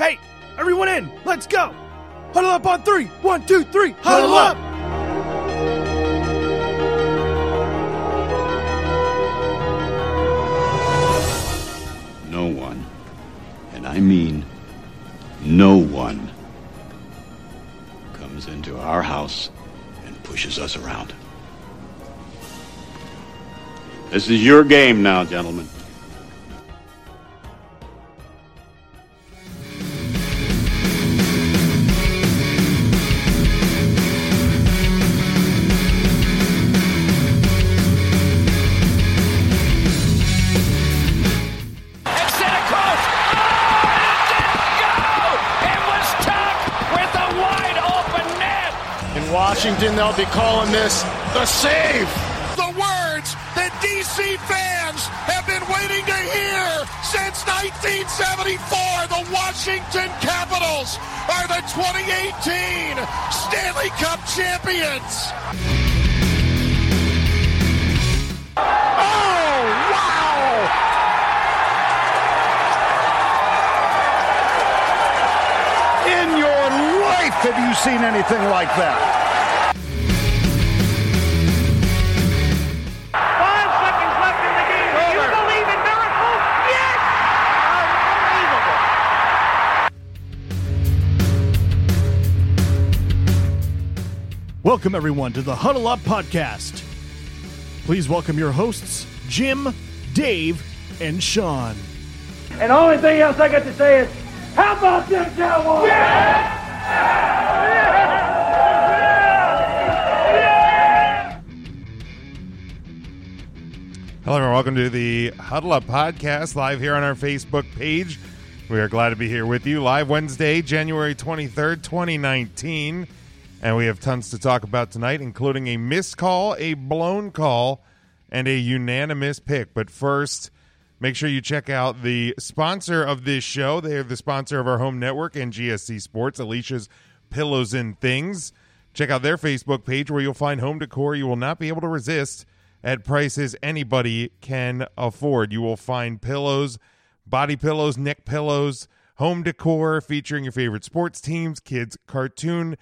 Hey, everyone in! Let's go! Huddle up on three! One, two, three! Huddle, up! No one, and I mean no one, comes into our house and pushes us around. This is your game now, gentlemen. Washington, they'll be calling this the save. The words that DC fans have been waiting to hear since 1974. The Washington Capitals are the 2018 Stanley Cup champions. Oh, wow! In your life, have you seen anything like that? Welcome, everyone, to the Huddle Up Podcast. Please welcome your hosts, Jim, Dave, and Sean. And the only thing else I got to say is, how about them Cowboys? Hello, everyone. Welcome to the Huddle Up Podcast, live here on our Facebook page. We are glad to be here with you live Wednesday, January 23rd, 2019. And we have tons to talk about tonight, including a missed call, a blown call, and a unanimous pick. But first, make sure you check out the sponsor of this show. They are the sponsor of our home network and GSC Sports, Alicia's Pillows and Things. Check out their Facebook page where you'll find home decor you will not be able to resist at prices anybody can afford. You will find pillows, body pillows, neck pillows, home decor featuring your favorite sports teams, kids' cartoon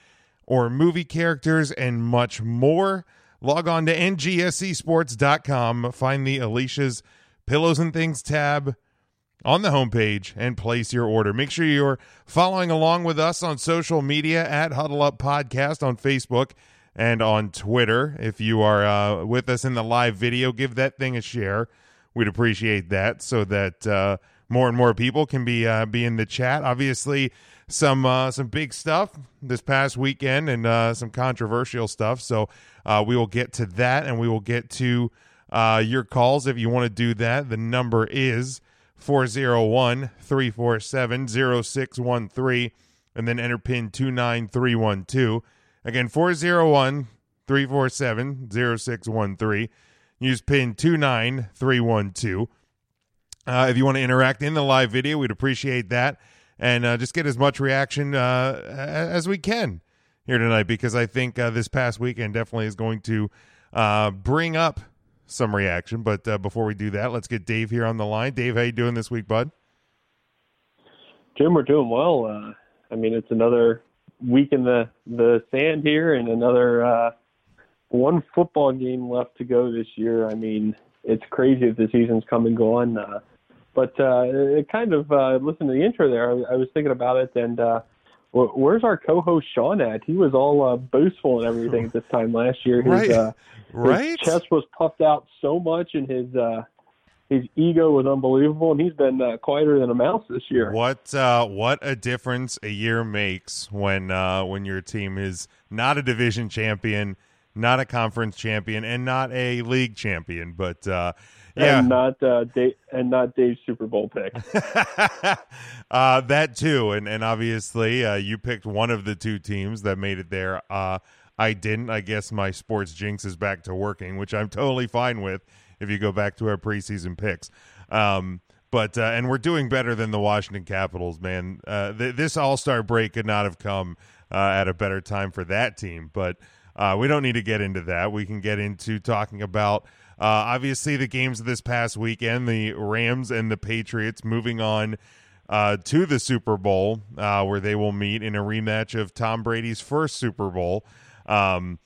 or movie characters, and much more. Log on to ngscsports.com, find the Alicia's Pillows and Things tab on the homepage and place your order. Make sure you're following along with us on social media at Huddle Up Podcast on Facebook and on Twitter. If you are uh, with us in the live video, give that thing a share. We'd appreciate that so that uh, more and more people can be uh, be in the chat. Obviously, some uh, some big stuff this past weekend and uh, some controversial stuff. So uh, we will get to that, and we will get to uh, your calls if you want to do that. The number is 401 347 0613, and then enter pin 29312. Again, 401 347 0613. Use pin 29312. Uh, if you want to interact in the live video, we'd appreciate that. And uh, just get as much reaction uh, as we can here tonight because I think uh, this past weekend definitely is going to uh, bring up some reaction. But uh, before we do that, let's get Dave here on the line. Dave, how you doing this week, bud? Jim, we're doing well. Uh, I mean, it's another week in the the sand here, and another one football game left to go this year. I mean, it's crazy that the season's come and gone. But uh, it kind of uh, listen to the intro there. I, I was thinking about it, and uh, wh- where's our co-host Sean at? He was all uh, boastful and everything at this time last year. His, Right. uh, Right? his chest was puffed out so much, and his uh, his ego was unbelievable. And he's been uh, quieter than a mouse this year. What uh, what a difference a year makes when uh, when your team is not a division champion, not a conference champion, and not a league champion. But uh, yeah, and not uh, Dave, and not Dave's Super Bowl pick. uh, that too, and and obviously uh, you picked one of the two teams that made it there. Uh, I didn't. I guess my sports jinx is back to working, which I'm totally fine with. If you go back to our preseason picks, um, but uh, and we're doing better than the Washington Capitals, man. Uh, th- this All Star break could not have come uh, at a better time for that team, but. Uh, we don't need to get into that. We can get into talking about uh, obviously the games of this past weekend, the Rams and the Patriots moving on uh, to the Super Bowl, uh, where they will meet in a rematch of Tom Brady's first Super Bowl. Um,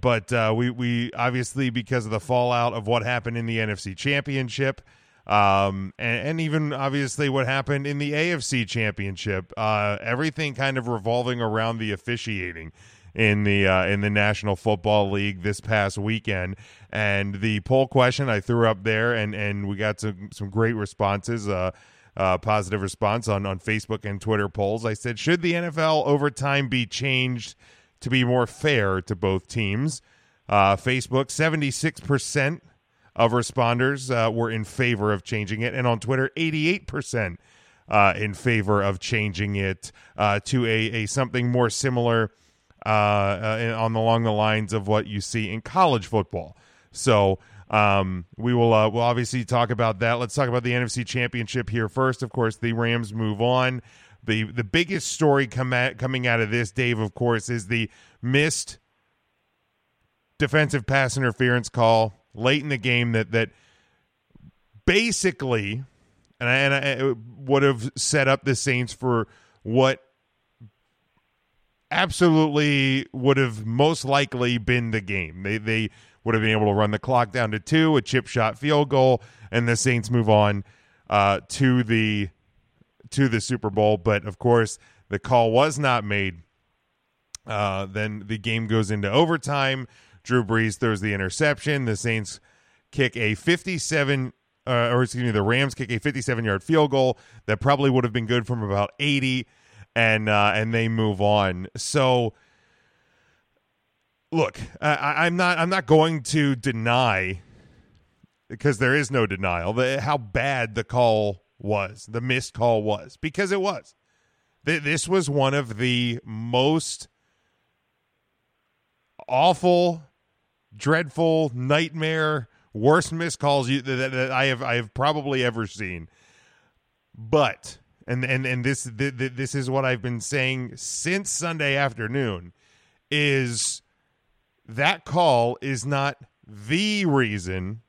but uh, we we obviously because of the fallout of what happened in the NFC Championship, um, and, and even obviously what happened in the AFC Championship, uh, everything kind of revolving around the officiating in the uh, in the National Football League this past weekend. And the poll question I threw up there, and and we got some some great responses. Uh, uh, positive response on on Facebook and Twitter polls. I said, should the NFL overtime be changed to be more fair to both teams? Uh, Facebook, seventy six percent of responders uh, were in favor of changing it, and on Twitter, eighty eight percent. Uh, in favor of changing it uh, to a, a something more similar uh, uh, on along the lines of what you see in college football. So um, we will uh, we'll obviously talk about that. Let's talk about the NFC Championship here first. Of course, the Rams move on. the The biggest story come at, coming out of this, Dave, of course, is the missed defensive pass interference call late in the game that that basically, and I, and I would have set up the Saints for what absolutely would have most likely been the game. They they would have been able to run the clock down to two, a chip shot field goal, and the Saints move on uh, to the to the Super Bowl. But of course, the call was not made. Uh, then the game goes into overtime. Drew Brees throws the interception. The Saints kick a 57, uh, or excuse me, the Rams kick a 57 yard field goal that probably would have been good from about 80, and uh, and they move on. So, look, I, I'm not I'm not going to deny because there is no denial how bad the call was, the missed call was, because it was. This was one of the most awful, dreadful, nightmare, worst missed calls you, that, that I have I have probably ever seen. But and and and this this is what I've been saying since Sunday afternoon is that call is not the reason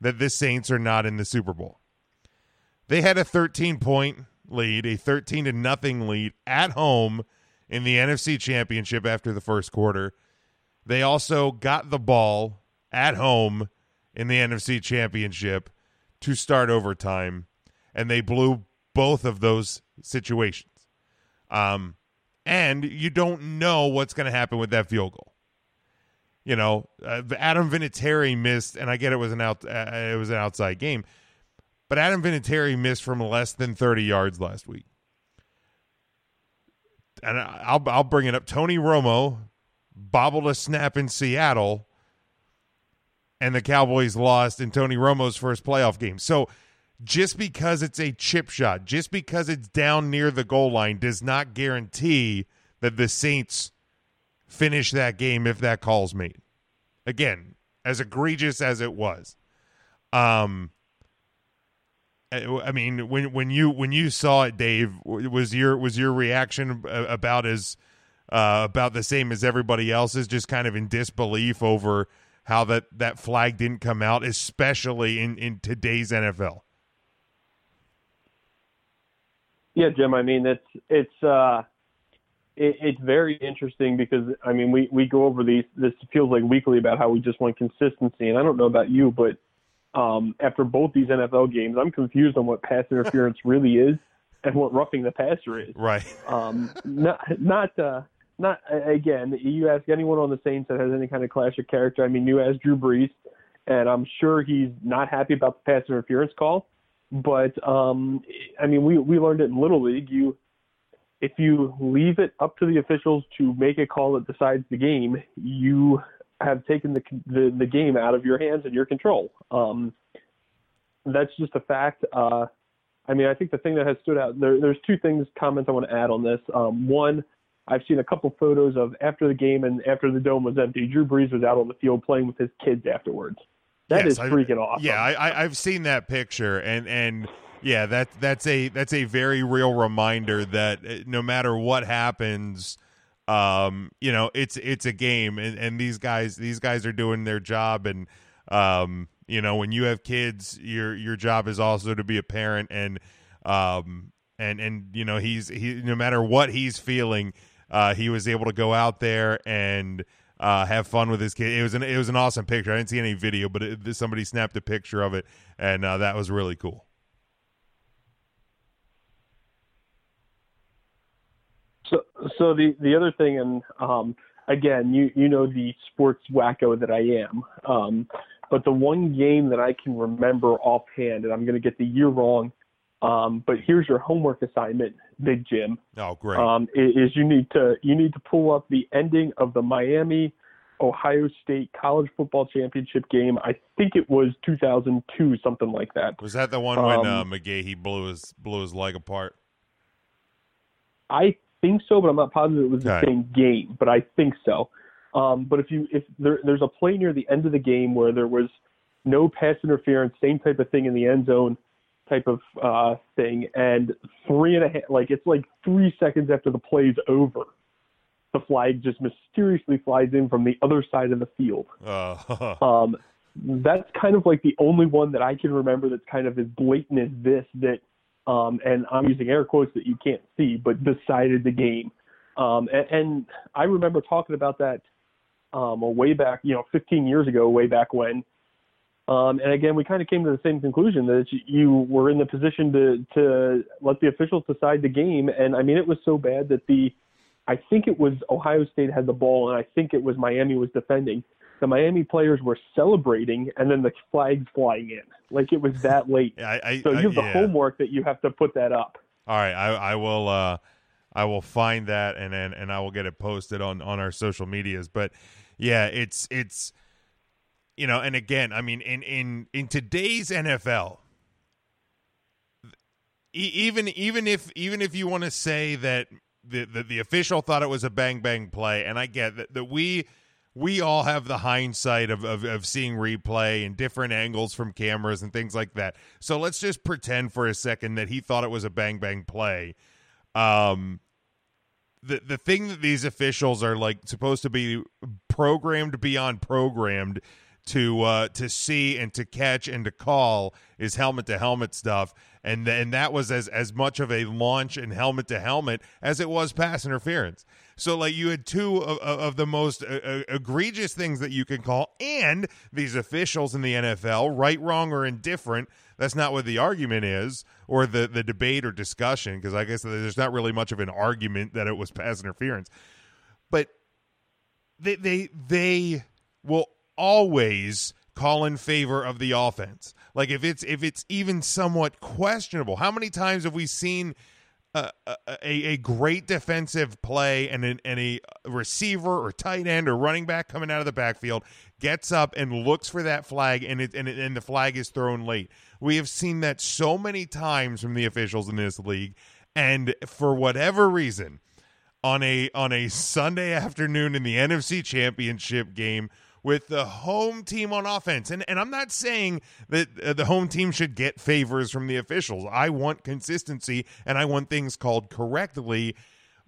that the Saints are not in the Super Bowl. They had a 13 point lead, a 13 to nothing lead at home in the NFC Championship after the first quarter. They also got the ball at home in the NFC Championship to start overtime, and they blew both of those situations. Um, and you don't know what's going to happen with that field goal. You know, uh, Adam Vinatieri missed, and I get it was an out, uh, it was an outside game, but Adam Vinatieri missed from less than thirty yards last week. And I'll I'll bring it up. Tony Romo bobbled a snap in Seattle, and the Cowboys lost in Tony Romo's first playoff game. So just because it's a chip shot, just because it's down near the goal line, does not guarantee that the Saints finish that game if that call's made. Again, as egregious as it was. Um I mean, when when you when you saw it, Dave, was your was your reaction about as uh, about the same as everybody else's, just kind of in disbelief over how that that flag didn't come out, especially in in today's NFL. Yeah, Jim. I mean, it's it's uh, it, it's very interesting because I mean, we we go over these. This feels like weekly about how we just want consistency, and I don't know about you, but um, after both these NFL games, I'm confused on what pass interference really is and what roughing the passer is. Right. Um, not not uh, not again. You ask anyone on the Saints that has any kind of clash of character. I mean, you ask Drew Brees, and I'm sure he's not happy about the pass interference call. But um, I mean, we we learned it in Little League. You if you leave it up to the officials to make a call that decides the game, you have taken the the, the game out of your hands and your control. Um, that's just a fact. Uh, I mean, I think the thing that has stood out there, there's two things comments I want to add on this. Um, one, I've seen a couple photos of after the game and after the dome was empty. Drew Brees was out on the field playing with his kids afterwards. That yes, is freaking I, awesome. Yeah, I, I've seen that picture, and and yeah, that that's a that's a very real reminder that uh, no matter what happens, um, you know, it's it's a game, and and these guys these guys are doing their job, and um, you know, when you have kids, your your job is also to be a parent, and um, and and you know he's he no matter what he's feeling, uh, he was able to go out there and uh, have fun with his kid. It was an it was an awesome picture. I didn't see any video, but it, somebody snapped a picture of it, and uh, that was really cool. So, so the the other thing, and um, again, you you know the sports wacko that I am, um, but the one game that I can remember offhand, and I'm going to get the year wrong, um, but here's your homework assignment, Big Jim. Oh, great! Um, is you need to you need to pull up the ending of the Miami Ohio State college football championship game. I think it was 2002, something like that. Was that the one when Um, uh, McGahee blew his blew his leg apart? I think so, but I'm not positive it was the Okay. same game. But I think so. Um, but if you if there, there's a play near the end of the game where there was no pass interference, same type of thing in the end zone, type of uh, thing, and three and a half like it's like three seconds after the play's over, the flag just mysteriously flies in from the other side of the field. Uh, Um, that's kind of like the only one that I can remember that's kind of as blatant as this that, um, and I'm using air quotes that you can't see, but decided the game. Um, and, and I remember talking about that um, way back, you know, 15 years ago, way back when. Um, and again, we kind of came to the same conclusion that you were in the position to to let the officials decide the game. And I mean, it was so bad that the, I think it was Ohio State had the ball, and I think it was Miami was defending. The Miami players were celebrating, and then the flags flying in, like it was that late. I, I, so you I- have the yeah. homework that you have to put that up. All right, I, I will uh, I will find that and, and and I will get it posted on on our social medias. But yeah, it's it's you know, and again, I mean, in in in today's NFL, even even if even if you want to say that the, the the official thought it was a bang bang play, and I get that that we we all have the hindsight of, of of seeing replay and different angles from cameras and things like that. So let's just pretend for a second that he thought it was a bang bang play. Um, the the thing that these officials are like supposed to be programmed beyond programmed to uh to see and to catch and to call is helmet to helmet stuff. And and that was as as much of a launch and helmet to helmet as it was pass interference. So like you had two of, of the most uh, uh, egregious things that you can call and these officials in the NFL right wrong or indifferent that's not what the argument is or the the debate or discussion because I guess there's not really much of an argument that it was pass interference. But they they they will always call in favor of the offense. Like if it's if it's even somewhat questionable. How many times have we seen a, a, a great defensive play and an, and a receiver or tight end or running back coming out of the backfield gets up and looks for that flag and it, and, it, and the flag is thrown late. We have seen that so many times from the officials in this league and for whatever reason on a on a Sunday afternoon in the NFC Championship game with the home team on offense. And and I'm not saying that uh, the home team should get favors from the officials. I want consistency and I want things called correctly,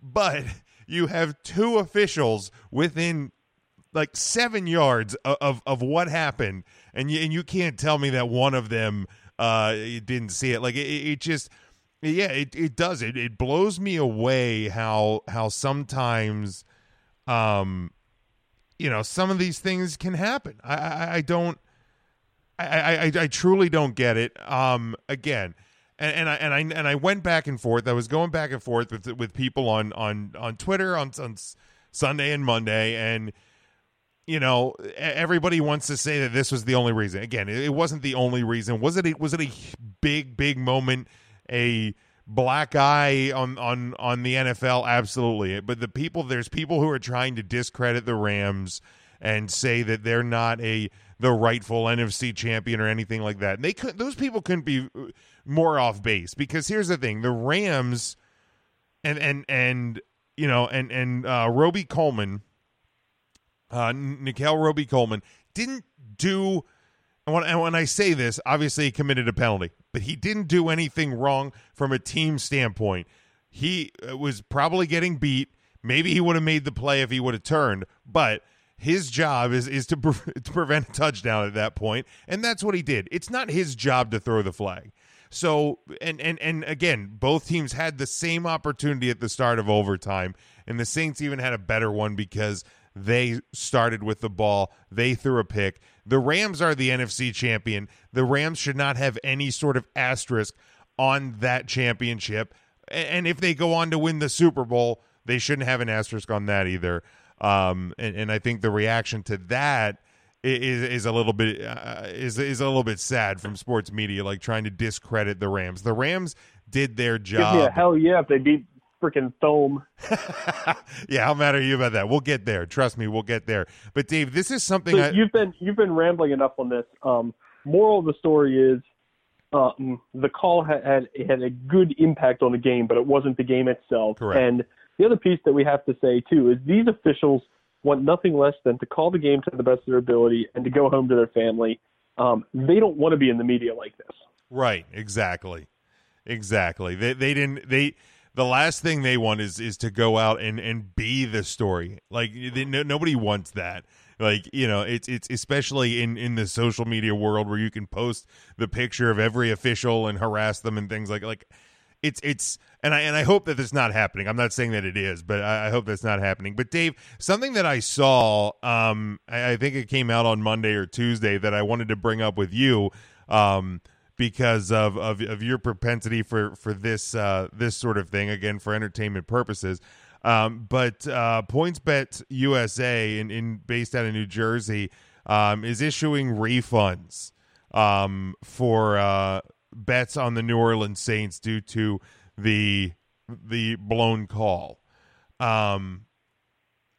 but you have two officials within like 7 yards of of, of what happened and you, and you can't tell me that one of them uh didn't see it. Like it, it just yeah, it, it does. It it blows me away how how sometimes um you know some of these things can happen. I I, I don't I, I I truly don't get it. Um again and, and I and I and I went back and forth. I was going back and forth with with people on on on Twitter on on Sunday and Monday and you know everybody wants to say that this was the only reason again it, it wasn't the only reason was it a, was it a big big moment a black eye on on on the NFL absolutely but the people there's people who are trying to discredit the Rams and say that they're not a the rightful NFC champion or anything like that they could those people couldn't be more off base because here's the thing the Rams and and and you know and and uh Robey Coleman uh, Nickell Robey Coleman didn't do. And when, and when I say this, obviously he committed a penalty, but he didn't do anything wrong from a team standpoint. He uh, was probably getting beat. Maybe he would have made the play if he would have turned, but his job is is to, pre- to prevent a touchdown at that point, and that's what he did. It's not his job to throw the flag. So and and and again, both teams had the same opportunity at the start of overtime, and the Saints even had a better one because they started with the ball. They threw a pick. The Rams are the NFC champion. The Rams should not have any sort of asterisk on that championship. And if they go on to win the Super Bowl, they shouldn't have an asterisk on that either. Um, and, and I think the reaction to that is is a little bit uh, is is a little bit sad from sports media, like trying to discredit the Rams. The Rams did their job. Give me a hell yeah if they beat freaking Thome. yeah, how mad are you about that? We'll get there. Trust me, we'll get there. But Dave, this is something So I, you've been you've been rambling enough on this. Um, moral of the story is um, the call had, had had a good impact on the game, but it wasn't the game itself. Correct. And the other piece that we have to say too is these officials want nothing less than to call the game to the best of their ability and to go home to their family. Um, they don't want to be in the media like this. Right, exactly. Exactly. They they didn't they the last thing they want is is to go out and and be the story. Like they, no, nobody wants that. Like, you know, it's it's especially in in the social media world where you can post the picture of every official and harass them and things like like it's it's and I and I hope that it's not happening. I'm not saying that it is, but I, I hope that's not happening. But Dave, something that I saw, um, I, I think it came out on Monday or Tuesday that I wanted to bring up with you, um, because of, of of your propensity for for this uh this sort of thing again for entertainment purposes. Um, but uh, PointsBet USA, in, in based out of New Jersey, um, is issuing refunds um, for uh, bets on the New Orleans Saints due to the the blown call. Um,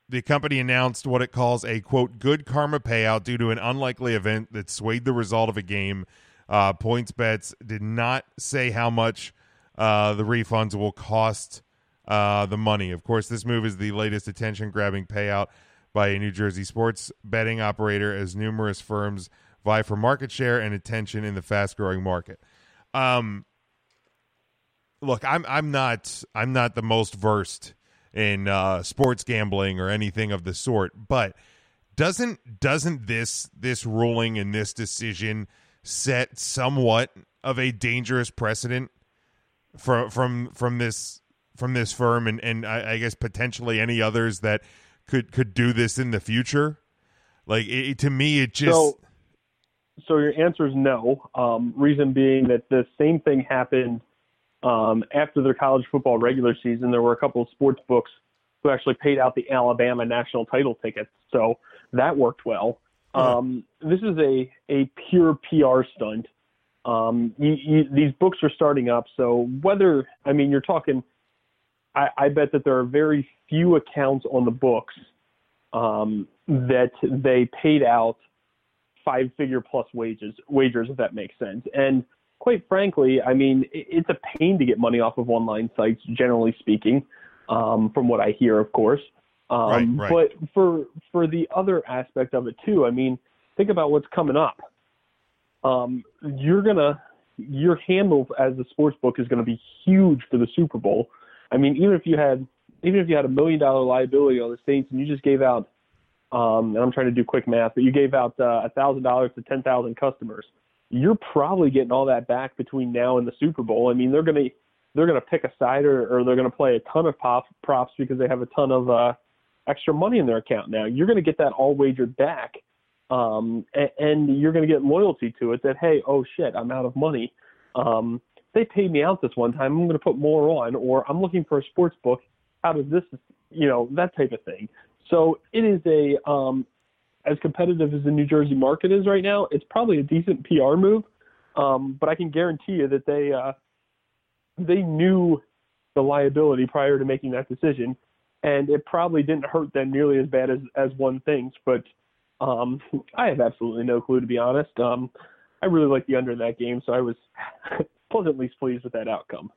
the company announced what it calls a quote good karma payout due to an unlikely event that swayed the result of a game. Uh, Points bets did not say how much uh, the refunds will cost uh, the money. Of course, this move is the latest attention grabbing payout by a New Jersey sports betting operator as numerous firms vie for market share and attention in the fast growing market. Um, look, I'm I'm not I'm not the most versed in uh, sports gambling or anything of the sort, but doesn't doesn't this this ruling and this decision set somewhat of a dangerous precedent from from from this from this firm and and I, I guess potentially any others that could could do this in the future? Like it, to me, it just So, so your answer is no. Um, reason being that the same thing happened um, after the college football regular season. There were a couple of sports books who actually paid out the Alabama national title tickets, so that worked well. Um, this is a a pure PR stunt. Um, you, you, these books are starting up, so whether I mean you're talking, I, I bet that there are very few accounts on the books um, that they paid out five figure plus wages wagers if that makes sense. And quite frankly i mean it, it's a pain to get money off of online sites generally speaking um, from what i hear of course um, Right, right. but for for the other aspect of it too i mean think about what's coming up um, you're gonna your handle as a sports book is going to be huge for the super bowl i mean even if you had even if you had a million dollar liability on the Saints and you just gave out, um, and I'm trying to do quick math, but you gave out uh, a thousand dollars to ten thousand customers, you're probably getting all that back between now and the Super Bowl. I mean, they're gonna they're gonna pick a side or, or they're gonna play a ton of pop, props because they have a ton of uh, extra money in their account now. You're gonna get that all wagered back, um, and, and you're gonna get loyalty to it. That hey, oh shit, I'm out of money. Um, they paid me out this one time. I'm going to put more on, or I'm looking for a sports book how does this, you know, that type of thing. So it is a, um, as competitive as the New Jersey market is right now, it's probably a decent PR move. Um, but I can guarantee you that they, uh, they knew the liability prior to making that decision, and it probably didn't hurt them nearly as bad as, as one thinks. But um, I have absolutely no clue, to be honest. Um, I really like the under in that game, so I was pleasantly pleased with that outcome.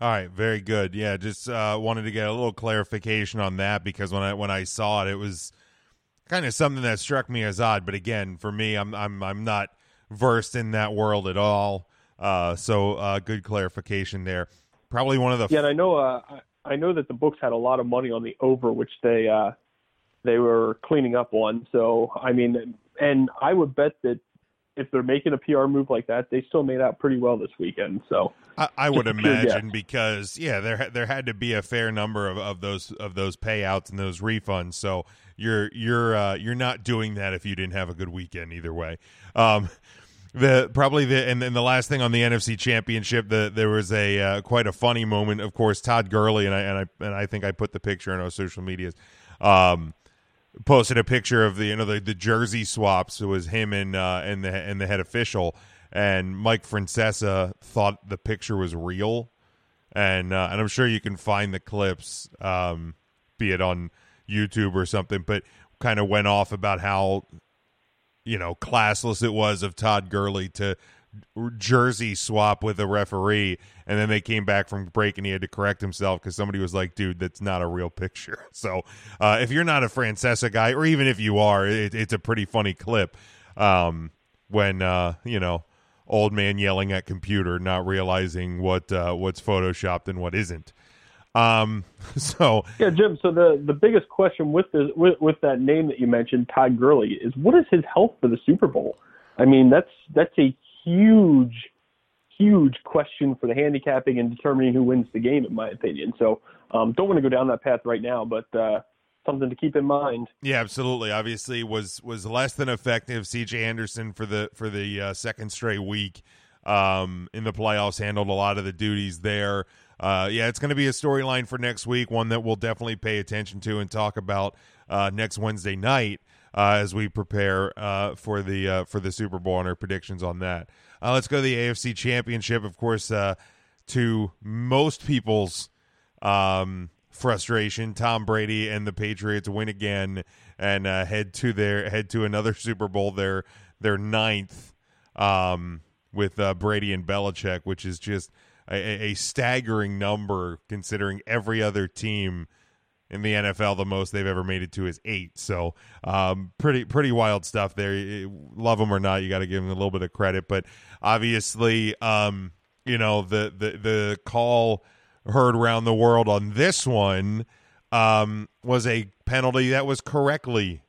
All right, very good. Yeah, just uh, wanted to get a little clarification on that because when I when I saw it, it was kind of something that struck me as odd. But again, for me, I'm I'm I'm not versed in that world at all. Uh, so uh, good clarification there. Probably one of the Yeah, and I know uh, I know that the books had a lot of money on the over, which they uh, they were cleaning up on. So I mean, and I would bet that if they're making a PR move like that, they still made out pretty well this weekend. So I, I would Just a pure imagine guess. because yeah, there there had to be a fair number of, of those of those payouts and those refunds. So you're you're uh, you're not doing that if you didn't have a good weekend either way. Um, the probably the and then the last thing on the NFC Championship, the there was a uh, quite a funny moment. Of course, Todd Gurley and I and I and I think I put the picture on our social medias. Um, posted a picture of the you know the, the jersey swaps. It was him and uh, and the and the head official, and Mike Francesa thought the picture was real, and uh, and I'm sure you can find the clips, um, be it on YouTube or something, but kind of went off about how you know classless it was of Todd Gurley to jersey swap with a referee and then they came back from break and he had to correct himself because somebody was like dude that's not a real picture. So uh, if you're not a francesa guy or even if you are it, it's a pretty funny clip um, when uh, you know old man yelling at computer not realizing what uh, what's photoshopped and what isn't um, so yeah, Jim. So the the biggest question with the with, with that name that you mentioned, Todd Gurley, is what is his health for the Super Bowl? I mean, that's that's a huge, huge question for the handicapping and determining who wins the game, in my opinion. So um, don't want to go down that path right now, but uh, something to keep in mind. Yeah, absolutely. Obviously, was was less than effective. C.J. Anderson for the for the uh, second straight week um, in the playoffs handled a lot of the duties there. Uh, yeah, it's going to be a storyline for next week, one that we'll definitely pay attention to and talk about uh, next Wednesday night uh, as we prepare uh, for the uh, for the Super Bowl and our predictions on that. Uh, let's go to the AFC Championship. Of course, to most people's um, frustration, Tom Brady and the Patriots win again and head to their head to another Super Bowl. Their their ninth um, with Brady and Belichick, which is just a, a staggering number considering every other team in the NFL, the most they've ever made it to is eight. So, um, pretty pretty wild stuff there. Love them or not, you got to give them a little bit of credit. But obviously, um, you know the the the call heard around the world on this one um, was a penalty that was correctly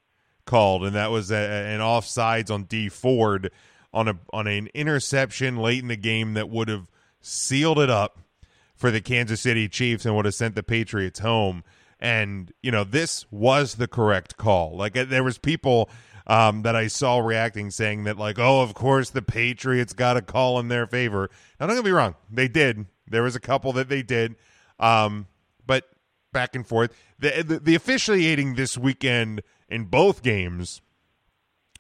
called, and that was a, an offsides on Dee Ford on a on an interception late in the game that would have sealed it up for the Kansas City Chiefs and would have sent the Patriots home. And you know this was the correct call. Like uh, there was people um, that I saw reacting saying that like, oh, of course the Patriots got a call in their favor. Now don't get me wrong, they did. There was a couple that they did, um, but back and forth. The, the the officiating this weekend in both games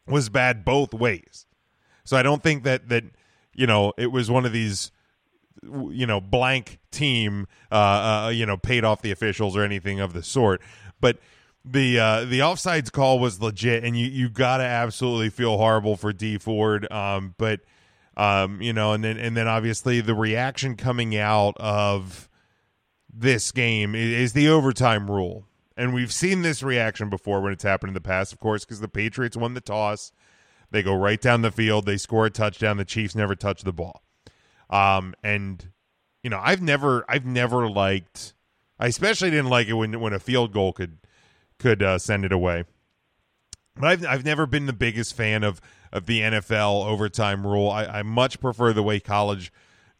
was bad both ways. So I don't think that that you know it was one of these you know blank team uh, uh you know paid off the officials or anything of the sort. But the uh the offsides call was legit and you you got to absolutely feel horrible for Dee Ford um but um you know and then and then obviously the reaction coming out of this game is the overtime rule. And we've seen this reaction before when it's happened in the past of course because the Patriots won the toss. They go right down the field. They score a touchdown. The Chiefs never touch the ball um, and you know, I've never, I've never liked. I especially didn't like it when when a field goal could could uh, send it away. But I've I've never been the biggest fan of of the NFL overtime rule. I, I much prefer the way college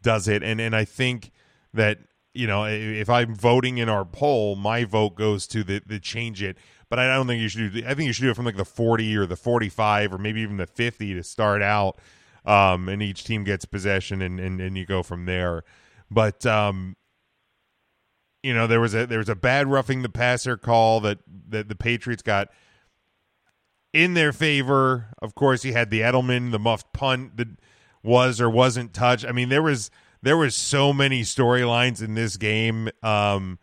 does it, and and I think that you know if I'm voting in our poll, my vote goes to the the change it. But I don't think you should do. I think you should do it from like the 40 or the 45 or maybe even the 50 to start out um, and each team gets possession, and, and, and you go from there. But um, you know there was a there was a bad roughing the passer call that that the Patriots got in their favor. Of course, you had the Edelman, the muffed punt that was or wasn't touched. I mean, there was there was so many storylines in this game. Um,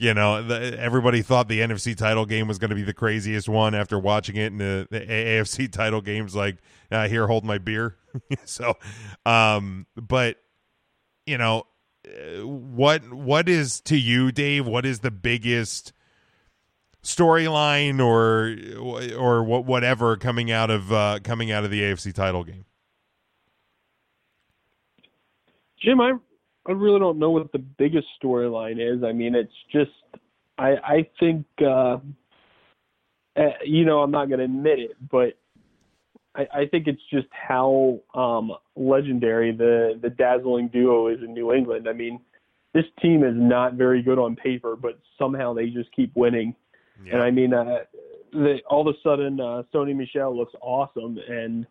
you know, the, everybody thought the NFC title game was going to be the craziest one after watching it, and the, the AFC title game's like, uh, here, hold my beer. so, um, but you know, uh, what what is to you, Dave? What is the biggest storyline or or what whatever coming out of uh, coming out of the AFC title game? Jim, I I really don't know what the biggest storyline is. I mean, it's just I I think uh, uh, you know I'm not going to admit it, but I, I think it's just how um, legendary the the dazzling duo is in New England. I mean, this team is not very good on paper, but somehow they just keep winning. Yeah. And I mean, uh, the, all of a sudden, uh, Sony Michel looks awesome, and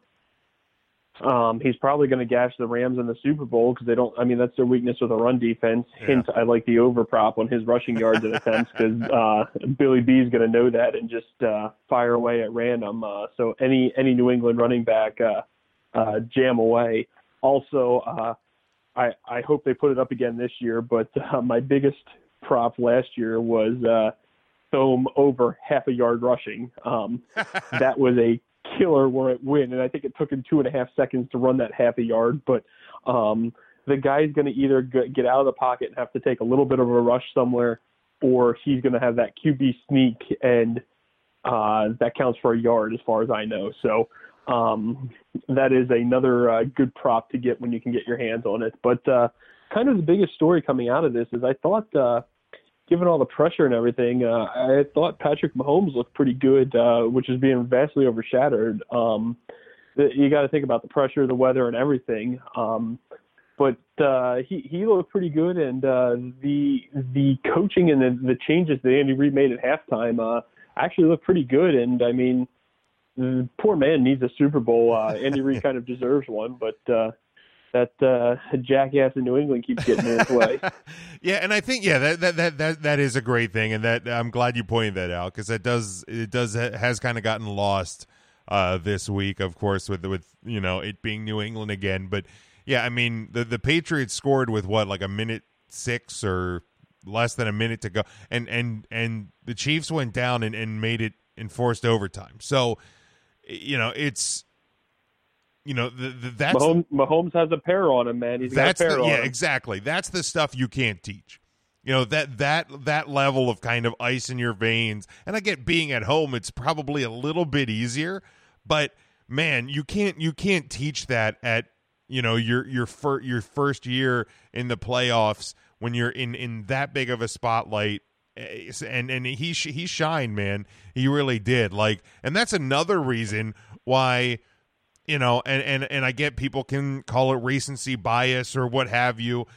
um, he's probably going to gash the Rams in the Super Bowl because they don't. I mean, that's their weakness with a run defense. Yeah. Hint: I like the over prop on his rushing yards and attempts because uh, Billy B is going to know that and just uh, fire away at random. Uh, so any any New England running back uh, uh, jam away. Also, uh, I I hope they put it up again this year. But uh, my biggest prop last year was uh, Thome over half a yard rushing. Um, that was a killer where it win, and I think it took him two and a half seconds to run that half a yard. But um, the guy's going to either get out of the pocket and have to take a little bit of a rush somewhere, or he's going to have that QB sneak, and uh, that counts for a yard as far as I know. So um, that is another uh, good prop to get when you can get your hands on it. But uh, kind of the biggest story coming out of this is I thought. Uh, given all the pressure and everything, uh, I thought Patrick Mahomes looked pretty good, uh, which is being vastly overshadowed. Um, the, you got to think about the pressure, the weather, and everything. Um, but uh, he he looked pretty good, and uh, the the coaching and the, the changes that Andy Reid made at halftime uh, actually looked pretty good. And I mean, the poor man needs a Super Bowl. Uh, Andy Reid kind of deserves one, but. Uh, that uh, jackass in New England keeps getting in his way. yeah, and I think yeah that that that that, that is a great thing, and that I'm glad you pointed that out because that does it does has kind of gotten lost uh, this week, of course, with with you know it being New England again. But yeah, I mean the the Patriots scored with what like a minute six or less than a minute to go, and and and the Chiefs went down and, and made it enforced overtime. So you know it's you know the, the, that's Mahomes, Mahomes has a pair on him, man. He's that's got a pair the, on yeah him. exactly. That's the stuff you can't teach. You know that that that level of kind of ice in your veins. And i get being at home it's probably a little bit easier but man you can't you can't teach that at you know your your fir- your first year in the playoffs when you're in in that big of a spotlight. And and he sh- he shined man. He really did. Like and that's another reason why you know and and and I get people can call it recency bias or what have you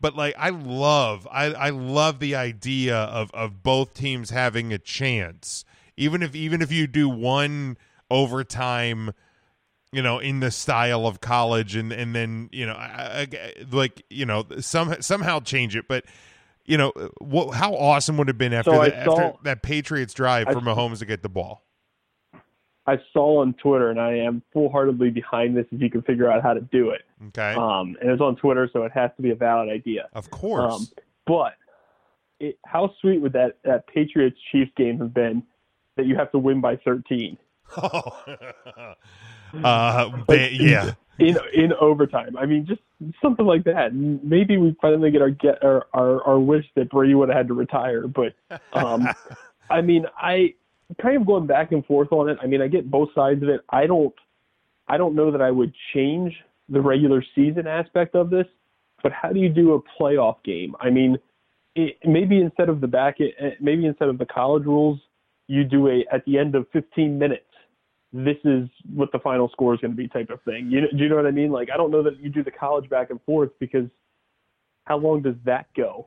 but like I love I I love the idea of of both teams having a chance. Even if even if you do one overtime you know in the style of college and and then you know I, I, like you know some somehow change it. But you know what how awesome would it have been after, So the, saw- after that Patriots drive I- for Mahomes to get the ball I saw on Twitter, and I am full heartedly behind this if you can figure out how to do it. okay Um, and it's on Twitter, so it has to be a valid idea. of course Um, but it, how sweet would that, that Patriots Chiefs game have been that you have to win by 13 uh, ba- yeah. in in overtime? I mean, just something like that. Maybe we finally get our get our our, our wish that Brady would have had to retire. But um, I mean, I kind of going back and forth on it. I mean, I get both sides of it. I don't I don't know that I would change the regular season aspect of this, but how do you do a playoff game? I mean, it, maybe instead of the back, eh, maybe instead of the college rules, you do a at the end of 15 minutes. This is what the final score is going to be, type of thing. You, do you know what I mean? Like, I don't know that you do the college back and forth because how long does that go?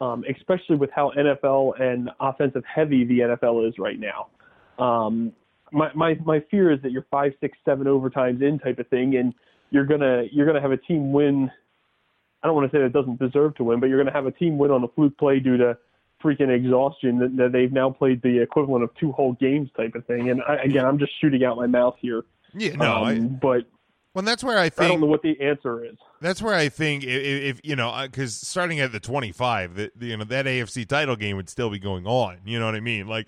Um, especially with how NFL and offensive heavy the NFL is right now. Um, my, my my fear is that you're five, six, seven overtimes in type of thing, and you're gonna you're gonna have a team win. I don't want to say that it doesn't deserve to win, but you're gonna have a team win on a fluke play due to freaking exhaustion that, that they've now played the equivalent of two whole games type of thing. And I, again, I'm just shooting out my mouth here. Yeah, no, I, um, but well, that's where I think I don't know what the answer is. that's where I think if, if you know because starting at the twenty five, that you know that AFC title game would still be going on. You know what I mean? Like,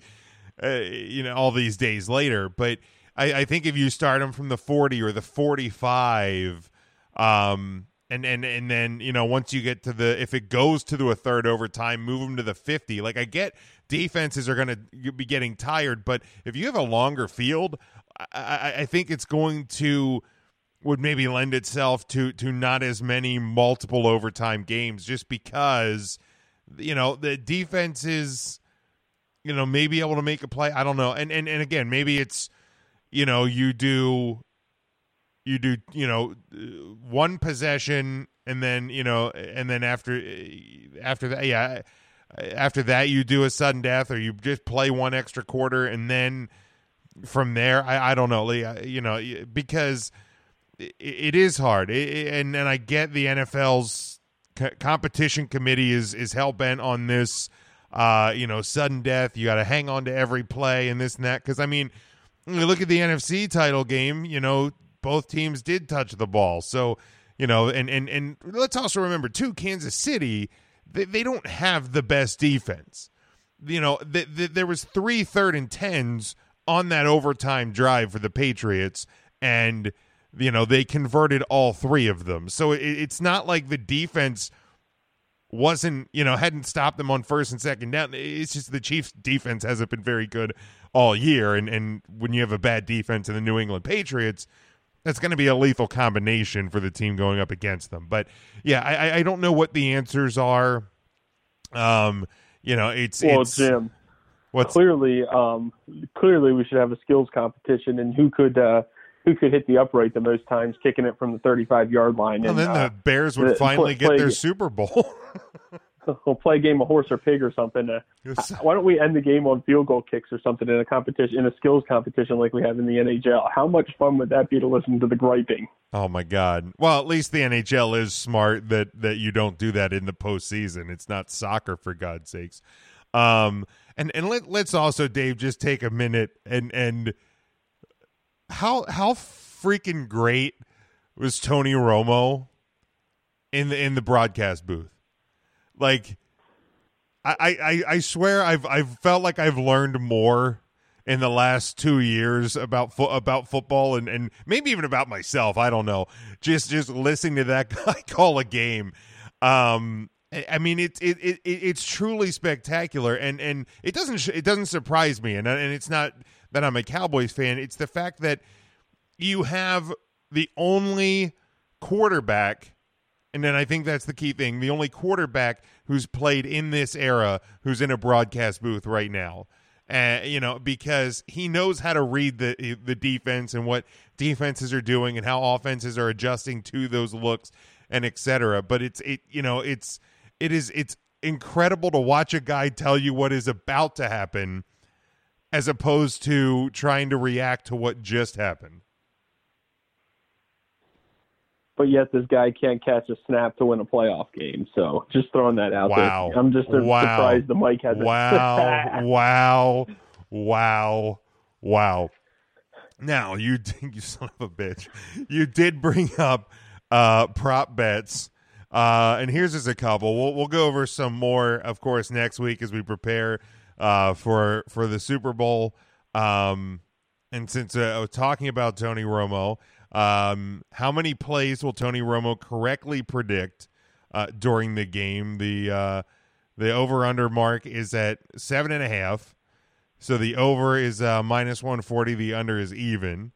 uh, you know, all these days later. But I, I think if you start them from the forty or the forty five, um, and and and then you know once you get to the if it goes to the a third overtime, move them to the fifty. Like I get defenses are going to be getting tired, but if you have a longer field, I, I, I think it's going to would maybe lend itself to to not as many multiple overtime games just because you know the defense is you know maybe able to make a play. I don't know. And and, and again maybe it's you know you do you do you know one possession and then you know and then after after that yeah after that you do a sudden death or you just play one extra quarter and then from there i, I don't know you know because it, is hard. It, and and i get the nfl's competition committee is is hell-bent on this uh you know sudden death. You got to hang on to every play and this and that. Because i mean look at the nfc title game you know both teams did touch the ball. So you know and and and let's also remember too kansas city they, they don't have the best defense. You know, th- th- there was three third and tens on that overtime drive for the Patriots, and you know they converted all three of them. So it, it's not like the defense wasn't you know hadn't stopped them on first and second down. It's just the Chiefs' defense hasn't been very good all year, and and when you have a bad defense in the New England Patriots, that's going to be a lethal combination for the team going up against them. But yeah, I, I don't know what the answers are. Um, you know, it's well, it's, Jim. What's clearly, um, clearly we should have a skills competition and who could uh, who could hit the upright the most times, kicking it from the 35 yard line. Well, and then uh, the Bears would the- finally play- get their Super Bowl. we'll play a game of horse or pig or something. Uh, Yes. why don't we end the game on field goal kicks or something in a competition, in a skills competition like we have in the NHL? How much fun would that be to listen to the griping? oh my God! Well, at least the NHL is smart that that you don't do that in the postseason. It's not soccer for God's sakes. Um, and and let let's also Dave just take a minute and and how how freaking great was Tony Romo in the in the broadcast booth? Like, I I I swear I've I've felt like I've learned more in the last two years about fo- about football and and maybe even about myself. I don't know. Just just listening to that guy call a game. Um, I mean, it's it, it it- it's truly spectacular, and and it doesn't it doesn't surprise me, and and it's not that I'm a Cowboys fan. It's the fact that you have the only quarterback, and then I think that's the key thing: the only quarterback who's played in this era who's in a broadcast booth right now. Uh, you know, because he knows how to read the the defense and what defenses are doing and how offenses are adjusting to those looks and etc. But it's it you know it's it is it's incredible to watch a guy tell you what is about to happen as opposed to trying to react to what just happened. But yet this guy can't catch a snap to win a playoff game. So just throwing that out Wow. there. I'm just Wow. surprised the mic hasn't. Wow, wow, wow, wow. Now you think you son of a bitch. You did bring up uh prop bets. Uh and here's just a couple. We'll we'll go over some more of course next week as we prepare uh for for the Super Bowl. Um and since uh, I was talking about Tony Romo, um how many plays will Tony Romo correctly predict uh during the game? The uh the over under mark is at seven and a half. So the over is uh, minus 140. The under is even.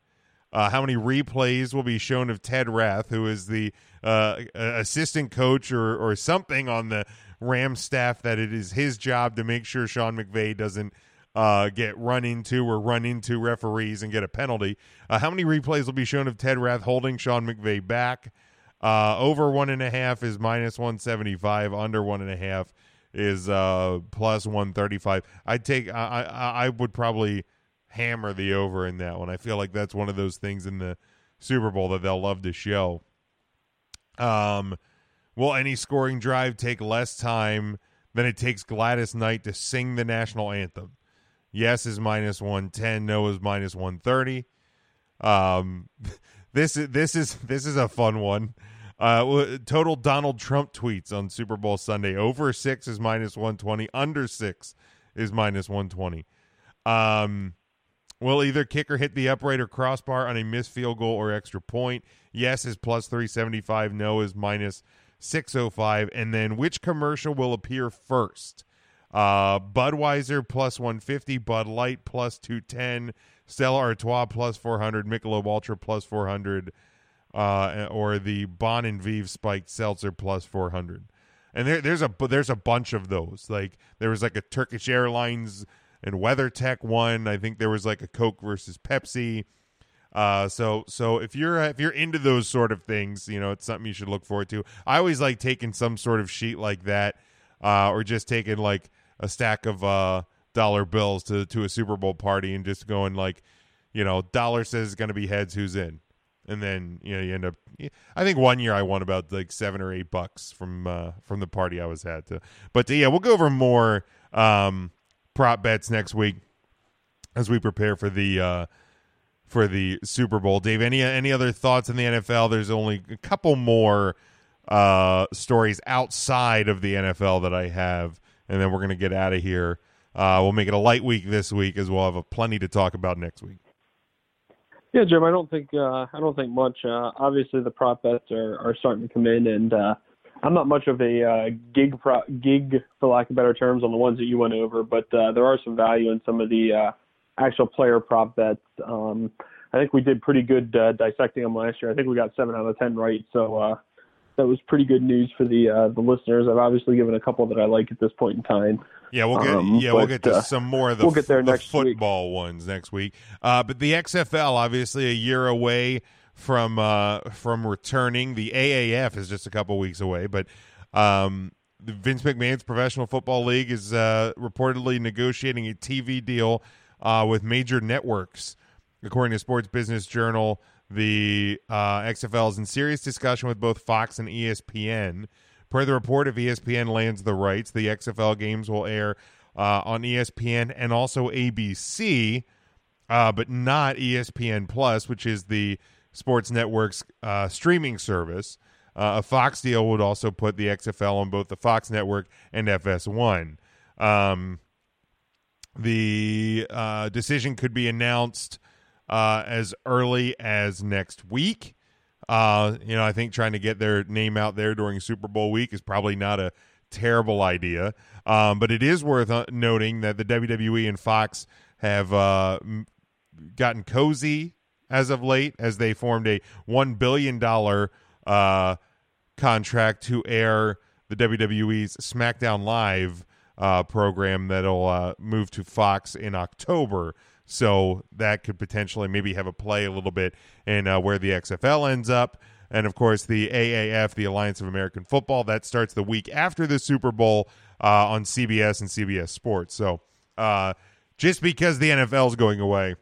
Uh, how many replays will be shown of Ted Rath, who is the uh, assistant coach or, or something on the Rams staff, that it is his job to make sure Sean McVay doesn't uh, get run into or run into referees and get a penalty? Uh, how many replays will be shown of Ted Rath holding Sean McVay back? Uh, over one and a half is minus 175. Under one and a half is uh plus 135 i'd take I, I i would probably hammer the over in that one i feel like that's one of those things in the super bowl that they'll love to show um will any scoring drive take less time than it takes gladys knight to sing the national anthem yes is minus 110 no is minus 130 um this is this is this is a fun one uh, total Donald Trump tweets on Super Bowl Sunday. Over six is minus 120. Under six is minus 120. Um, will either kicker hit the upright or crossbar on a missed field goal or extra point? Yes is plus 375. No is minus 605. And then which commercial will appear first? Uh, Budweiser plus 150. Bud Light plus 210. Stella Artois plus 400. Michelob Ultra plus 400 uh, or the Bon and Viv spiked seltzer plus 400. And there, there's a there's a bunch of those. Like there was like a Turkish Airlines and WeatherTech one. I think there was like a Coke versus Pepsi. Uh, so so if you're if you're into those sort of things, you know it's something you should look forward to. I always like taking some sort of sheet like that, uh, or just taking like a stack of uh, dollar bills to to a Super Bowl party and just going like, you know, dollar says it's going to be heads, who's in, and then you know you end up. I think one year I won about like seven or eight bucks from uh, from the party I was at. To, but yeah, we'll go over more um, prop bets next week as we prepare for the. Uh, for the Super Bowl. Dave, any any other thoughts in the NFL? There's only a couple more uh, stories outside of the NFL that I have, and then we're going to get out of here. Uh, we'll make it a light week this week, as we'll have a plenty to talk about next week. Yeah, Jim. I don't think uh, I don't think much. Uh, obviously, the prop bets are, are starting to come in, and uh, I'm not much of a uh, gig pro- gig, for lack of better terms, on the ones that you went over. But there are some value in some of the actual player prop bets. Um, I think we did pretty good uh, dissecting them last year. I think we got seven out of ten right. So uh, that was pretty good news for the uh, the listeners. I've obviously given a couple that I like at this point in time. Yeah, we'll get Um, yeah we'll get to uh, some more of the, we'll get there the next week. football ones next week. Uh, but the XFL obviously a year away from uh, from returning. The AAF is just a couple weeks away, but um, the Vince McMahon's Professional Football League is uh, reportedly negotiating a TV deal uh, with major networks. According to Sports Business Journal, the uh, XFL is in serious discussion with both Fox and ESPN. Per the report, if ESPN lands the rights, the XFL games will air uh, on ESPN and also ABC, uh, but not ESPN Plus, which is the sports network's uh, streaming service. Uh, a Fox deal would also put the XFL on both the Fox network and FS1. Um, the uh, decision could be announced uh, as early as next week. Uh, you know, I think trying to get their name out there during Super Bowl week is probably not a terrible idea. Um, but it is worth uh, noting that the WWE and Fox have uh, gotten cozy as of late as they formed a $1 billion uh, contract to air the WWE's SmackDown Live uh, program that'll uh, move to Fox in October. So that could potentially maybe have a play a little bit in uh, where the XFL ends up. And of course, the AAF, the Alliance of American Football, that starts the week after the Super Bowl uh, on CBS and CBS Sports. So uh, just because the NFL is going away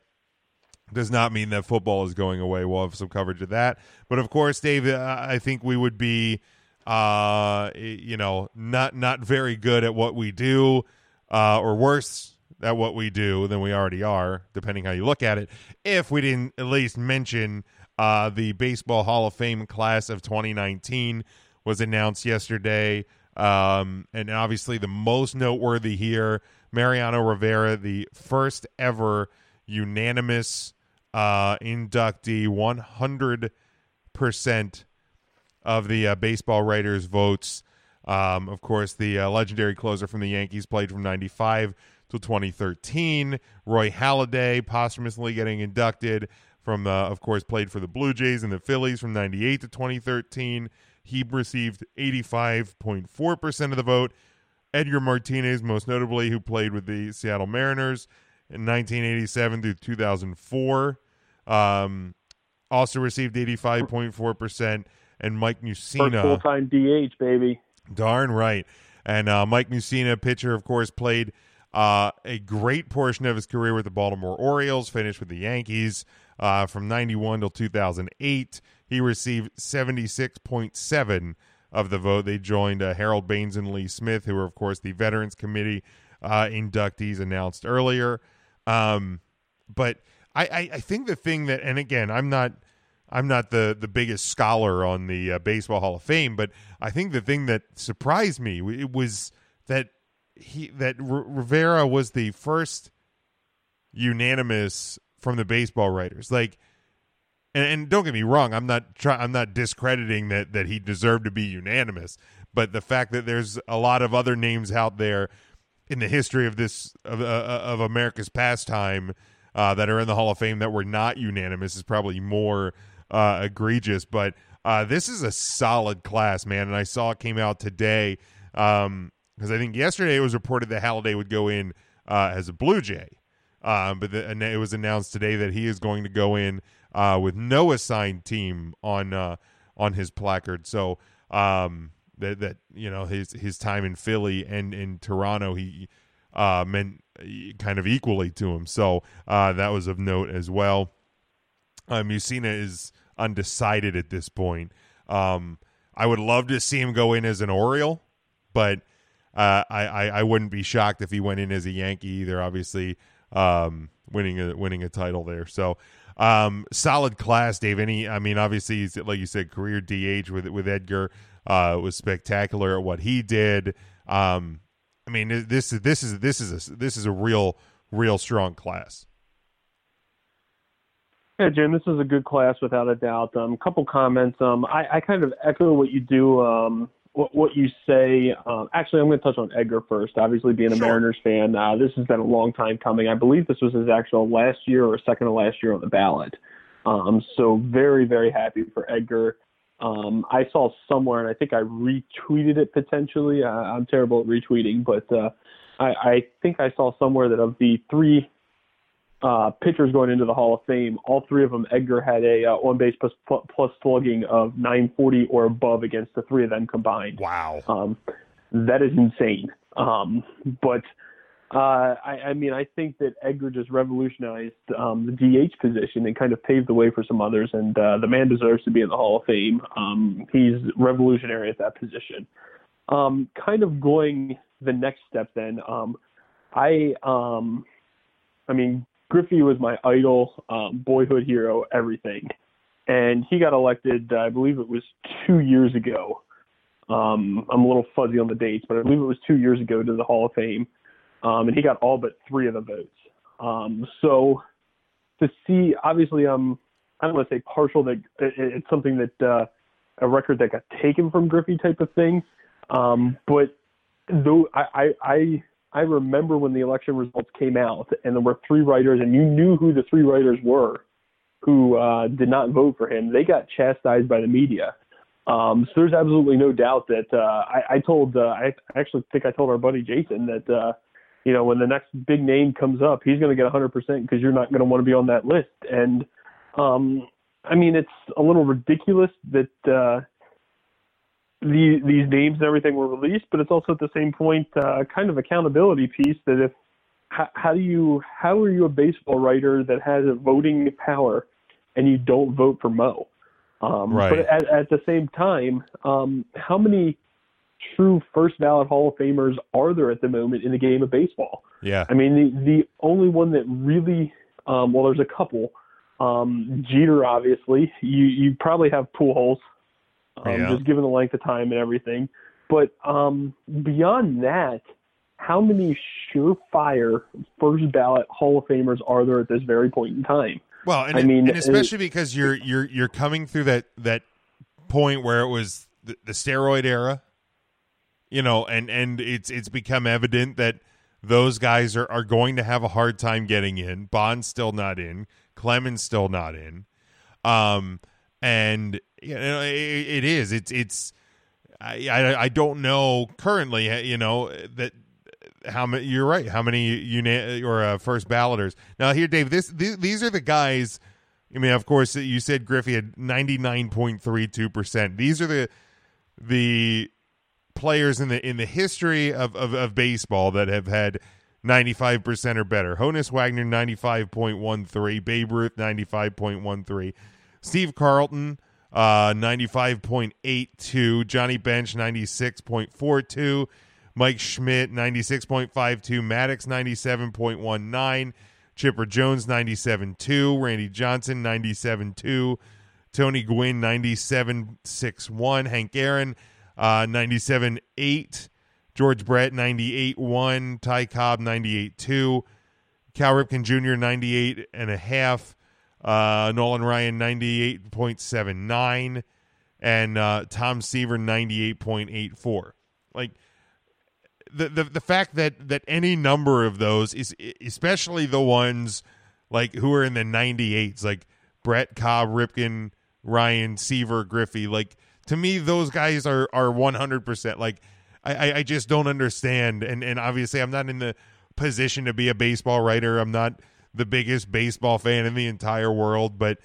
does not mean that football is going away. We'll have some coverage of that. But of course, Dave, uh, I think we would be, uh, you know, not not very good at what we do, uh, or worse at what we do than we already are, depending how you look at it. If we didn't at least mention uh, the Baseball Hall of Fame class of 2019 was announced yesterday, um, and obviously the most noteworthy here, Mariano Rivera, the first ever unanimous uh, inductee, 100 percent of the uh, baseball writers' votes. Um, of course, the uh, legendary closer from the Yankees played from 95 to 2013. Roy Halladay posthumously getting inducted from, uh, of course, played for the Blue Jays and the Phillies from 98 to 2013. He received 85.4% of the vote. Edgar Martinez, most notably, who played with the Seattle Mariners in 1987 through 2004, um, also received 85.4%. And Mike Mussina. full time DH, baby. Darn right. And uh, Mike Mussina, pitcher, of course, played uh, a great portion of his career with the Baltimore Orioles, finished with the Yankees uh, from 91 till 2008. He received 76.7 of the vote. They joined uh, Harold Baines and Lee Smith, who were, of course, the Veterans Committee uh, inductees announced earlier. Um, but I, I, I think the thing that, and again, I'm not – I'm not the the biggest scholar on the uh, Baseball Hall of Fame, but I think the thing that surprised me it was that he that R- Rivera was the first unanimous from the baseball writers. Like, and, and don't get me wrong, I'm not try, I'm not discrediting that that he deserved to be unanimous, but the fact that there's a lot of other names out there in the history of this of uh, of America's pastime uh, that are in the Hall of Fame that were not unanimous is probably more uh, egregious. But uh, this is a solid class, man. And I saw it came out today Um, because I think yesterday it was reported that Halladay would go in uh, as a Blue Jay. Um, but the, it was announced today that he is going to go in uh, with no assigned team on uh, on his placard. So um, that that you know his his time in Philly and in Toronto he uh, meant kind of equally to him. So uh, that was of note as well. Um, Mussina is undecided at this point. Um, I would love to see him go in as an Oriole, but uh, I, I, I wouldn't be shocked if he went in as a Yankee either. Obviously, um, winning a winning a title there. So um, solid class, Dave. Any, I mean, obviously, he's, like you said, career DH with with Edgar uh, was spectacular at what he did. Um, I mean, this is this is this is a this is a real real strong class. Yeah, Jim, this is a good class without a doubt. A um, couple comments. Um, I, I kind of echo what you do, um, what, what you say. Um, actually, I'm going to touch on Edgar first. Obviously, being a sure. Mariners fan, uh, this has been a long time coming. I believe this was his actual last year or second to last year on the ballot. Um, so very, very happy for Edgar. Um, I saw somewhere, and I think I retweeted it potentially. I, I'm terrible at retweeting, but uh, I, I think I saw somewhere that of the three uh, pitchers going into the Hall of Fame, all three of them, Edgar had a uh, on base plus, plus slugging of 940 or above against the three of them combined. Wow. Um, that is insane. Um, but uh, I, I mean, I think that Edgar just revolutionized um, the DH position and kind of paved the way for some others. And uh, the man deserves to be in the Hall of Fame. Um, he's revolutionary at that position. Um, kind of going the next step, then. Um, I, um, I mean, Griffey was my idol, um, boyhood hero, everything. And he got elected, I believe it was two years ago. Um, I'm a little fuzzy on the dates, but I believe it was two years ago to the Hall of Fame um, and he got all but three of the votes. Um, so to see, obviously, I'm, I don't want to say partial. That it, it's something that uh, a record that got taken from Griffey type of thing. Um, but though I, I I I remember when the election results came out, and there were three writers, and you knew who the three writers were who uh, did not vote for him. They got chastised by the media. Um, so there's absolutely no doubt that uh, I, I told uh, I actually think I told our buddy Jason that uh, you know, when the next big name comes up, he's going to get 100% because you're not going to want to be on that list. And um, I mean, it's a little ridiculous that uh, the, these names and everything were released, but it's also at the same point uh, kind of accountability piece that if how, how do you how are you a baseball writer that has a voting power and you don't vote for Mo? Um, right. But at, at the same time, um, how many true first ballot Hall of Famers are there at the moment in the game of baseball? Yeah. I mean, the the only one that really, um, well, there's a couple. Um, Jeter, obviously. You you probably have Pujols, um, yeah. just given the length of time and everything. But um, beyond that, how many surefire first ballot Hall of Famers are there at this very point in time? Well, and, I mean, and especially it, because you're you're you're coming through that that point where it was the, the steroid era you know, and and it's it's become evident that those guys are, are going to have a hard time getting in. Bonds still not in. Clemens still not in. Um, and you know, it, it is. It's it's. I, I I don't know currently. You know that how many. You're right. How many uni- or uh, first balloters now? Here, Dave. This th- these are the guys. I mean, of course, you said Griffey had ninety nine point three two percent. These are the the players in the in the history of, of, of baseball that have had 95% or better. Honus Wagner 95.13, Babe Ruth 95.13, Steve Carlton uh 95.82, Johnny Bench 96.42, Mike Schmidt 96.52, Maddux, 97.19, Chipper Jones 97.2, Randy Johnson 97.2, Tony Gwynn 97.61, Hank Aaron uh, 97 8. George Brett 98 1. Ty Cobb 98 2. Cal Ripken Jr. 98 and a half. Uh, Nolan Ryan 98.79. And uh, Tom Seaver 98.84. Like, the, the the fact that that any number of those is especially the ones like who are in the 98s like Brett Cobb Ripken Ryan Seaver Griffey like to me those guys are are 100% like I, I just don't understand and and obviously i'm not in the position to be a baseball writer i'm not the biggest baseball fan in the entire world, but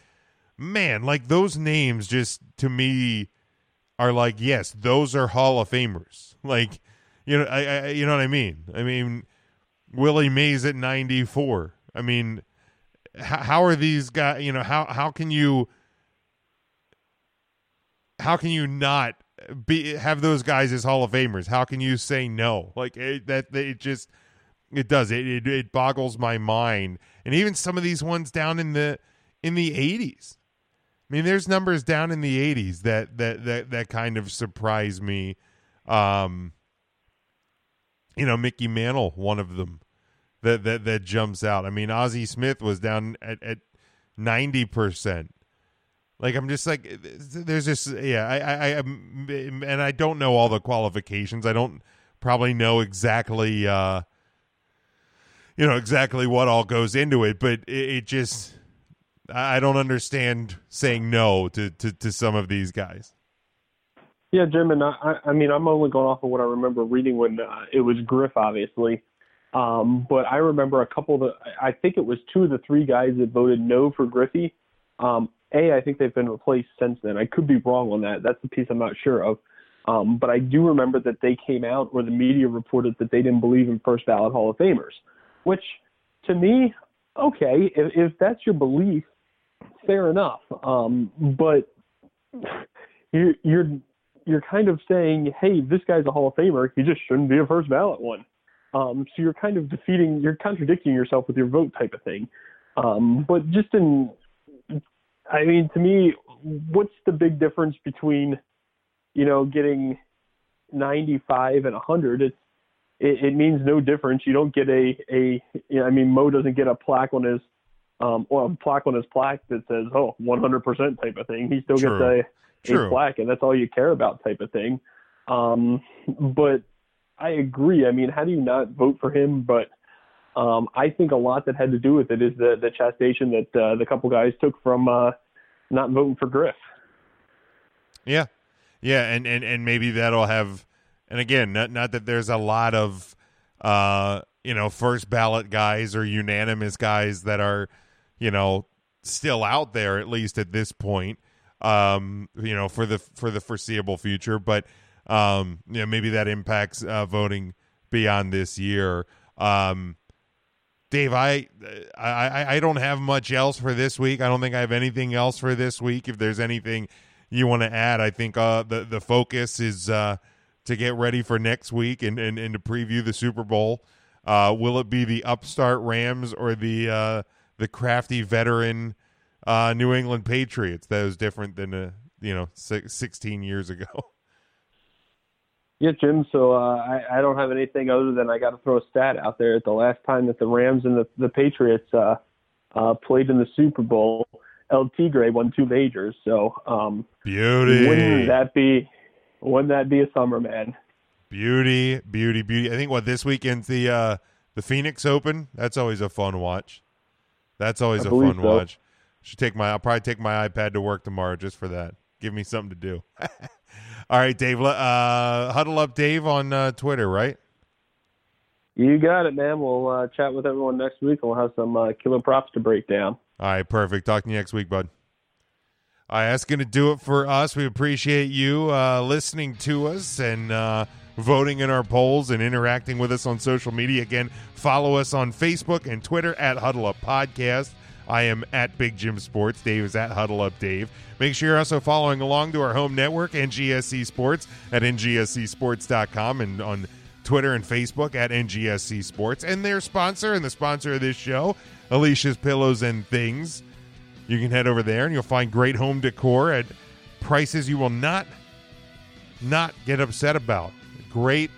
man, like those names just to me are like, yes, those are Hall of Famers. Like, you know, I, I you know what I mean? I mean, Willie Mays at 94. I mean, how, how are these guys, you know, how how can you how can you not be have those guys as Hall of Famers? How can you say no? Like it, that, it just it does it, it it boggles my mind. And even some of these ones down in the in the eighties. I mean, there's numbers down in the eighties that that that that kind of surprise me. Um, you know, Mickey Mantle, one of them that that that jumps out. I mean, Ozzie Smith was down at at ninety percent. Like I'm just like there's this yeah I I, I and I don't know all the qualifications. I don't probably know exactly uh you know exactly what all goes into it, but it, it just I don't understand saying no to, to to some of these guys. Yeah, Jim, and I, I mean, I'm only going off of what I remember reading when uh, it was Griff, obviously. Um, but I remember a couple of the, I think it was two of the three guys that voted no for Griffey. Um, a, I think they've been replaced since then. I could be wrong on that. That's the piece I'm not sure of. Um, but I do remember that they came out or the media reported that they didn't believe in first ballot Hall of Famers, which to me, okay, if, if that's your belief, fair enough. Um, but you're, you're, you're kind of saying, hey, this guy's a Hall of Famer. He just shouldn't be a first ballot one. Um, so you're kind of defeating, you're contradicting yourself with your vote type of thing. Um, but just in I mean, to me, what's the big difference between, you know, getting 95 and 100? It's it, it means no difference. You don't get a a. You know, I mean, Mo doesn't get a plaque on his um or a plaque on his plaque that says oh 100% type of thing. He still True. gets a a plaque, and that's all you care about type of thing. Um, but I agree. I mean, how do you not vote for him? But um, I think a lot that had to do with it is the the chastisement that uh, the couple guys took from uh, not voting for Griff. Yeah, yeah, and and and maybe that'll have. And again, not not that there's a lot of uh, you know first ballot guys or unanimous guys that are you know still out there at least at this point. Um, you know for the for the foreseeable future, but um, you know maybe that impacts uh, voting beyond this year. Um, Dave, I, I I don't have much else for this week. I don't think I have anything else for this week. If there's anything you want to add, I think uh, the the focus is uh, to get ready for next week and, and, and to preview the Super Bowl. Uh, will it be the upstart Rams or the uh, the crafty veteran uh, New England Patriots? That was different than uh, you know six, 16 years ago. Yeah, Jim. So uh, I, I don't have anything other than I got to throw a stat out there. The last time that the Rams and the, the Patriots uh, uh, played in the Super Bowl, El Tigre won two majors. So um, beauty. Wouldn't that be? Wouldn't that be a summer, man? Beauty, beauty, beauty. I think what this weekend's the uh, the Phoenix Open. That's always a fun watch. That's always I a fun so. watch. Should take my. I'll probably take my iPad to work tomorrow just for that. Give me something to do. All right, Dave. Uh, huddle up, Dave, on uh, Twitter, right? You got it, man. We'll uh, chat with everyone next week, we'll have some uh, killer props to break down. All right, perfect. Talk to you next week, bud. Right, that's going to do it for us. We appreciate you uh, listening to us and uh, voting in our polls and interacting with us on social media. Again, follow us on Facebook and Twitter at Huddle Up Podcast. I am at Big Jim Sports. Dave is at Huddle Up Dave. Make sure you're also following along to our home network, NGSC Sports, at ngscsports.com and on Twitter and Facebook at NGSC Sports. And their sponsor and the sponsor of this show, Alicia's Pillows and Things. You can head over there and you'll find great home decor at prices you will not not get upset about. Great,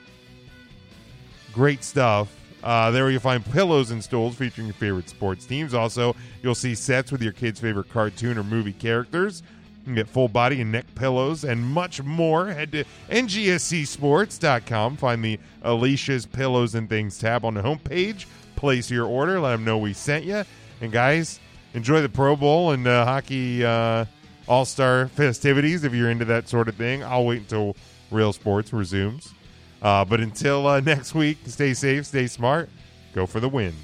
great stuff. Uh, there you'll find pillows and stools featuring your favorite sports teams. Also, you'll see sets with your kids' favorite cartoon or movie characters. You can get full body and neck pillows and much more. Head to ngscsports.com. Find the Alicia's Pillows and Things tab on the homepage. Place your order. Let them know we sent you. And guys, enjoy the Pro Bowl and uh, hockey uh, All Star festivities if you're into that sort of thing. I'll wait until real sports resumes. Uh, but until uh, next week, stay safe, stay smart, go for the win.